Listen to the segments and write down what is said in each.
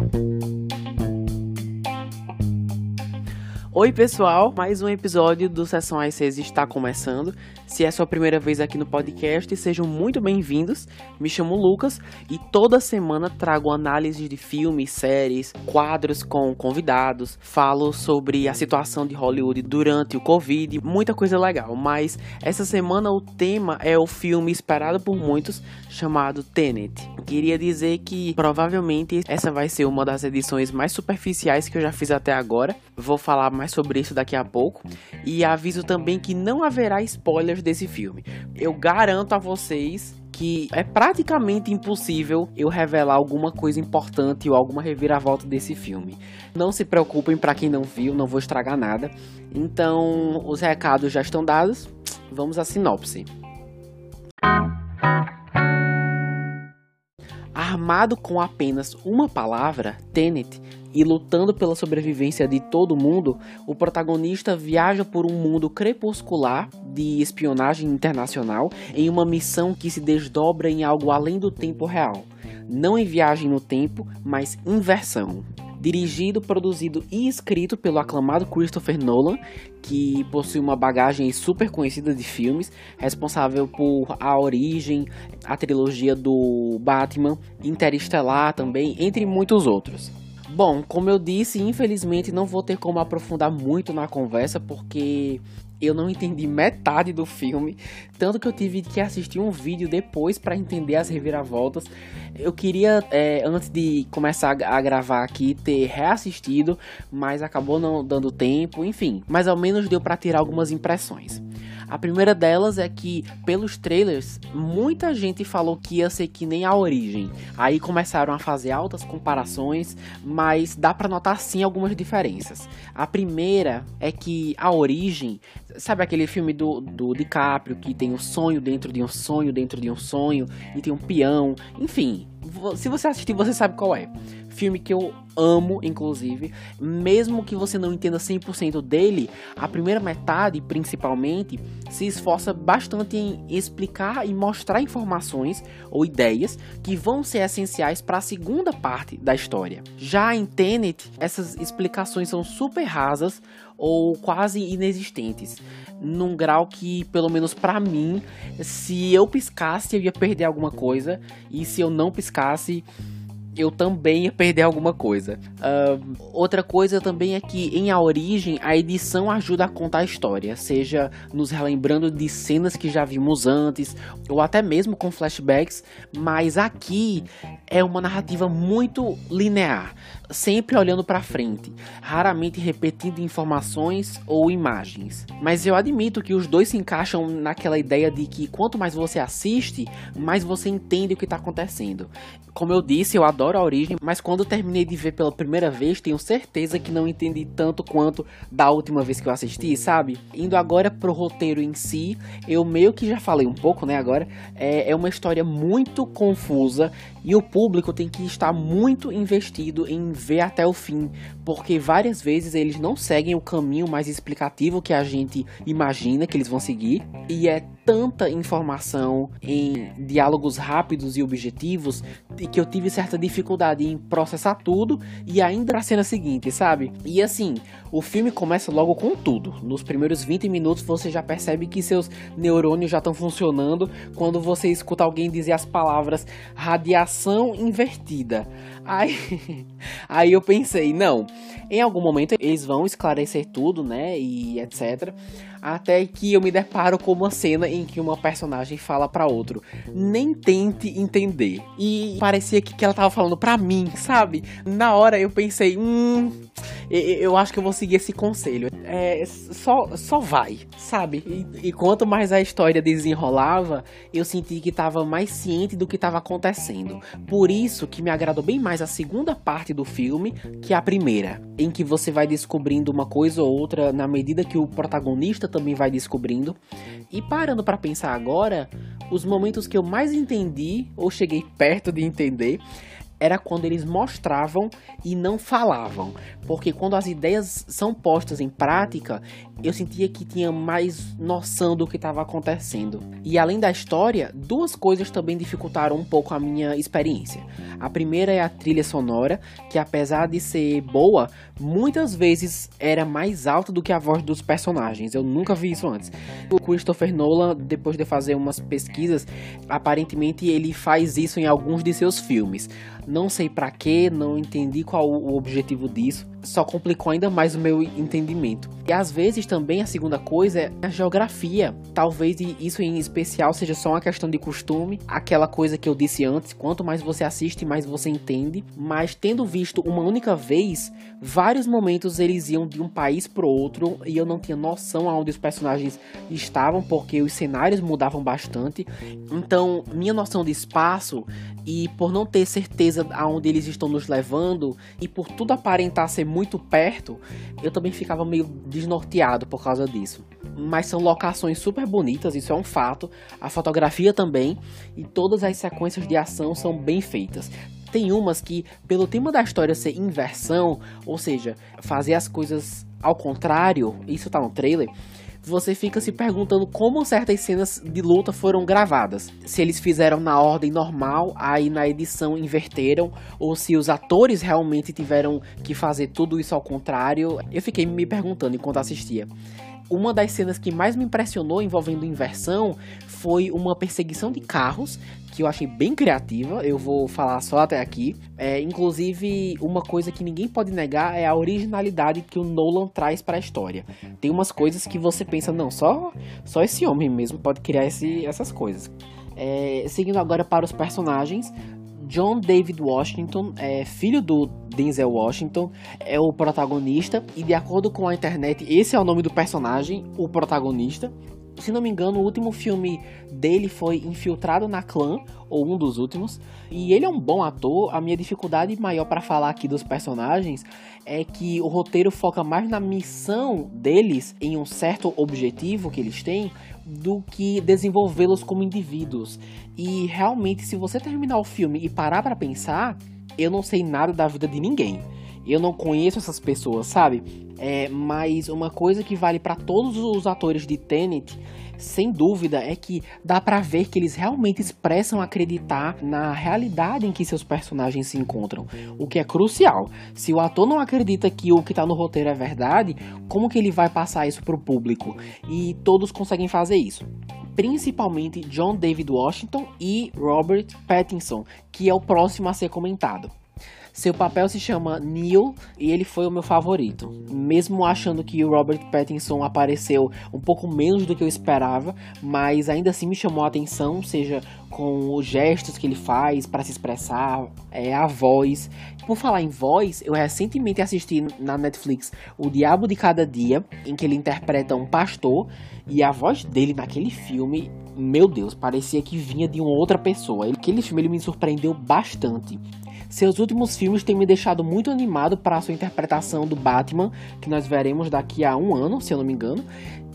thank you Oi, pessoal! Mais um episódio do Sessão A6 está começando. Se é sua primeira vez aqui no podcast, sejam muito bem-vindos. Me chamo Lucas e toda semana trago análises de filmes, séries, quadros com convidados, falo sobre a situação de Hollywood durante o Covid, muita coisa legal. Mas essa semana o tema é o filme esperado por muitos, chamado Tenet. Queria dizer que provavelmente essa vai ser uma das edições mais superficiais que eu já fiz até agora. Vou falar mais sobre isso daqui a pouco. E aviso também que não haverá spoilers desse filme. Eu garanto a vocês que é praticamente impossível eu revelar alguma coisa importante ou alguma reviravolta desse filme. Não se preocupem para quem não viu, não vou estragar nada. Então, os recados já estão dados. Vamos à sinopse. Armado com apenas uma palavra, Tenet, e lutando pela sobrevivência de todo mundo, o protagonista viaja por um mundo crepuscular de espionagem internacional em uma missão que se desdobra em algo além do tempo real. Não em viagem no tempo, mas inversão dirigido, produzido e escrito pelo aclamado Christopher Nolan, que possui uma bagagem super conhecida de filmes, responsável por A Origem, a trilogia do Batman, Interestelar também, entre muitos outros. Bom, como eu disse, infelizmente não vou ter como aprofundar muito na conversa porque eu não entendi metade do filme, tanto que eu tive que assistir um vídeo depois para entender as reviravoltas. Eu queria, é, antes de começar a gravar aqui, ter reassistido, mas acabou não dando tempo, enfim. Mas ao menos deu para tirar algumas impressões. A primeira delas é que, pelos trailers, muita gente falou que ia ser que nem a origem. Aí começaram a fazer altas comparações, mas dá para notar sim algumas diferenças. A primeira é que a origem, sabe aquele filme do, do DiCaprio que tem um sonho dentro de um sonho dentro de um sonho e tem um peão, enfim. Se você assistir, você sabe qual é. Filme que eu amo, inclusive. Mesmo que você não entenda 100% dele, a primeira metade, principalmente, se esforça bastante em explicar e mostrar informações ou ideias que vão ser essenciais para a segunda parte da história. Já em Tenet, essas explicações são super rasas ou quase inexistentes, num grau que, pelo menos para mim, se eu piscasse eu ia perder alguma coisa e se eu não piscasse eu também ia perder alguma coisa. Uh, outra coisa também é que em A Origem a edição ajuda a contar a história, seja nos relembrando de cenas que já vimos antes, ou até mesmo com flashbacks, mas aqui é uma narrativa muito linear, sempre olhando para frente, raramente repetindo informações ou imagens. Mas eu admito que os dois se encaixam naquela ideia de que quanto mais você assiste, mais você entende o que está acontecendo. Como eu disse, eu adoro a origem, mas quando terminei de ver pela primeira vez, tenho certeza que não entendi tanto quanto da última vez que eu assisti, sabe? Indo agora pro roteiro em si, eu meio que já falei um pouco, né? Agora, é, é uma história muito confusa e o público tem que estar muito investido em ver até o fim, porque várias vezes eles não seguem o caminho mais explicativo que a gente imagina que eles vão seguir, e é tanta informação em diálogos rápidos e objetivos que eu tive certa dificuldade em processar tudo e ainda a cena seguinte, sabe? E assim, o filme começa logo com tudo. Nos primeiros 20 minutos você já percebe que seus neurônios já estão funcionando quando você escuta alguém dizer as palavras radiação invertida. Aí, aí eu pensei, não, em algum momento eles vão esclarecer tudo, né? E etc. Até que eu me deparo com uma cena em que uma personagem fala para outro: Nem tente entender. E parecia que, ela tava falando pra mim, sabe? Na hora eu pensei: Hum eu acho que eu vou seguir esse conselho. É, só, só vai, sabe? E, e, quanto mais a história desenrolava, eu senti que estava mais ciente do que estava acontecendo. Por isso que me agradou bem mais a segunda parte do filme que a primeira, em que você vai descobrindo uma coisa ou outra na medida que o protagonista também vai descobrindo. E parando para pensar agora, os momentos que eu mais entendi ou cheguei perto de entender era quando eles mostravam e não falavam. Porque quando as ideias são postas em prática, eu sentia que tinha mais noção do que estava acontecendo. E além da história, duas coisas também dificultaram um pouco a minha experiência. A primeira é a trilha sonora, que apesar de ser boa, muitas vezes era mais alta do que a voz dos personagens. Eu nunca vi isso antes. O Christopher Nolan, depois de fazer umas pesquisas, aparentemente ele faz isso em alguns de seus filmes. Não sei para que, não entendi qual o objetivo disso só complicou ainda mais o meu entendimento. E às vezes também a segunda coisa é a geografia. Talvez isso em especial seja só uma questão de costume, aquela coisa que eu disse antes, quanto mais você assiste, mais você entende. Mas tendo visto uma única vez, vários momentos eles iam de um país pro outro e eu não tinha noção aonde os personagens estavam, porque os cenários mudavam bastante. Então, minha noção de espaço e por não ter certeza aonde eles estão nos levando e por tudo aparentar ser muito perto, eu também ficava meio desnorteado por causa disso. Mas são locações super bonitas, isso é um fato. A fotografia também e todas as sequências de ação são bem feitas. Tem umas que, pelo tema da história ser inversão, ou seja, fazer as coisas ao contrário, isso tá no trailer, você fica se perguntando como certas cenas de luta foram gravadas. Se eles fizeram na ordem normal, aí na edição inverteram, ou se os atores realmente tiveram que fazer tudo isso ao contrário. Eu fiquei me perguntando enquanto assistia. Uma das cenas que mais me impressionou envolvendo inversão foi uma perseguição de carros que eu achei bem criativa. Eu vou falar só até aqui. É, inclusive, uma coisa que ninguém pode negar é a originalidade que o Nolan traz para a história. Tem umas coisas que você pensa, não, só, só esse homem mesmo pode criar esse, essas coisas. É, seguindo agora para os personagens, John David Washington, é filho do Denzel Washington, é o protagonista e de acordo com a internet, esse é o nome do personagem, o protagonista. Se não me engano, o último filme dele foi Infiltrado na Clã, ou um dos últimos, e ele é um bom ator. A minha dificuldade maior para falar aqui dos personagens é que o roteiro foca mais na missão deles em um certo objetivo que eles têm do que desenvolvê-los como indivíduos. E realmente, se você terminar o filme e parar para pensar, eu não sei nada da vida de ninguém. Eu não conheço essas pessoas, sabe? É, mas uma coisa que vale para todos os atores de Tenet, sem dúvida, é que dá para ver que eles realmente expressam acreditar na realidade em que seus personagens se encontram, o que é crucial. Se o ator não acredita que o que tá no roteiro é verdade, como que ele vai passar isso pro público? E todos conseguem fazer isso principalmente John David Washington e Robert Pattinson, que é o próximo a ser comentado. Seu papel se chama Neil e ele foi o meu favorito. Mesmo achando que o Robert Pattinson apareceu um pouco menos do que eu esperava, mas ainda assim me chamou a atenção, seja com os gestos que ele faz para se expressar, é, a voz. Por falar em voz, eu recentemente assisti na Netflix O Diabo de Cada Dia, em que ele interpreta um pastor, e a voz dele naquele filme, meu Deus, parecia que vinha de uma outra pessoa. Aquele filme ele me surpreendeu bastante. Seus últimos filmes têm me deixado muito animado para sua interpretação do Batman, que nós veremos daqui a um ano, se eu não me engano.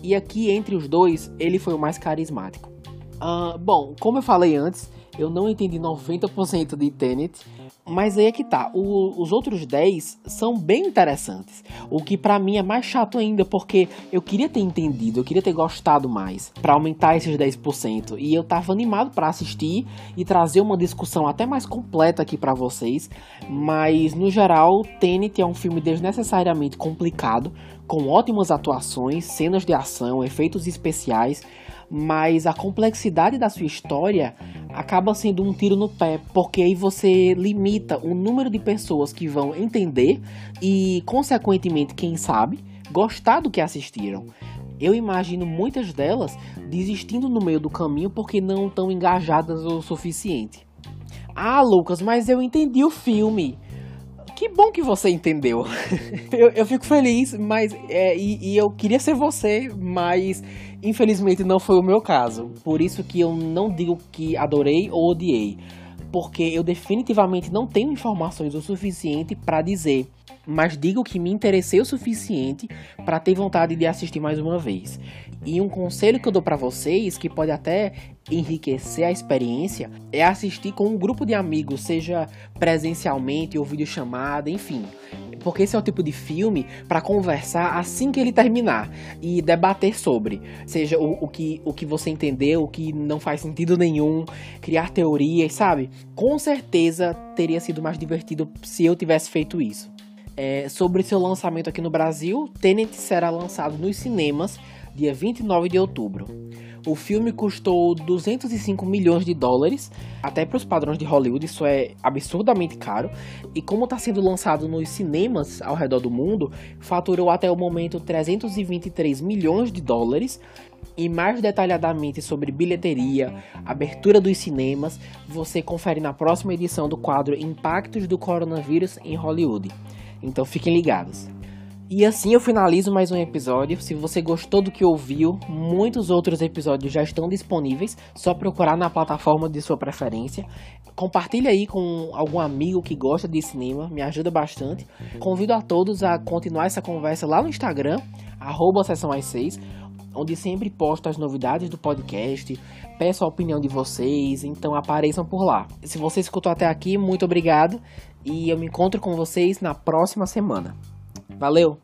E aqui entre os dois, ele foi o mais carismático. Uh, bom, como eu falei antes, eu não entendi 90% de Tenet, mas aí é que tá, o, os outros 10 são bem interessantes. O que para mim é mais chato ainda, porque eu queria ter entendido, eu queria ter gostado mais, para aumentar esses 10%. E eu tava animado para assistir e trazer uma discussão até mais completa aqui para vocês. Mas no geral, Tenet é um filme desnecessariamente complicado, com ótimas atuações, cenas de ação, efeitos especiais mas a complexidade da sua história acaba sendo um tiro no pé, porque aí você limita o número de pessoas que vão entender e, consequentemente, quem sabe, gostar do que assistiram. Eu imagino muitas delas desistindo no meio do caminho porque não estão engajadas o suficiente. Ah, Lucas, mas eu entendi o filme. Que bom que você entendeu. eu, eu, fico feliz, mas é, e, e eu queria ser você, mas infelizmente não foi o meu caso. Por isso que eu não digo que adorei ou odiei. porque eu definitivamente não tenho informações o suficiente para dizer, mas digo que me interessei o suficiente para ter vontade de assistir mais uma vez. E um conselho que eu dou para vocês, que pode até enriquecer a experiência, é assistir com um grupo de amigos, seja presencialmente ou videochamada, enfim. Porque esse é o tipo de filme para conversar assim que ele terminar e debater sobre, seja o, o, que, o que você entendeu, o que não faz sentido nenhum, criar teorias, sabe? Com certeza teria sido mais divertido se eu tivesse feito isso. É, sobre seu lançamento aqui no Brasil, Tenet será lançado nos cinemas dia 29 de outubro. O filme custou 205 milhões de dólares, até para os padrões de Hollywood, isso é absurdamente caro. E como está sendo lançado nos cinemas ao redor do mundo, faturou até o momento 323 milhões de dólares. E mais detalhadamente sobre bilheteria, abertura dos cinemas, você confere na próxima edição do quadro Impactos do Coronavírus em Hollywood. Então fiquem ligados. E assim eu finalizo mais um episódio. Se você gostou do que ouviu, muitos outros episódios já estão disponíveis. Só procurar na plataforma de sua preferência. Compartilhe aí com algum amigo que gosta de cinema, me ajuda bastante. Convido a todos a continuar essa conversa lá no Instagram, arroba sessão 6, onde sempre posto as novidades do podcast, peço a opinião de vocês, então apareçam por lá. Se você escutou até aqui, muito obrigado e eu me encontro com vocês na próxima semana. Valeu!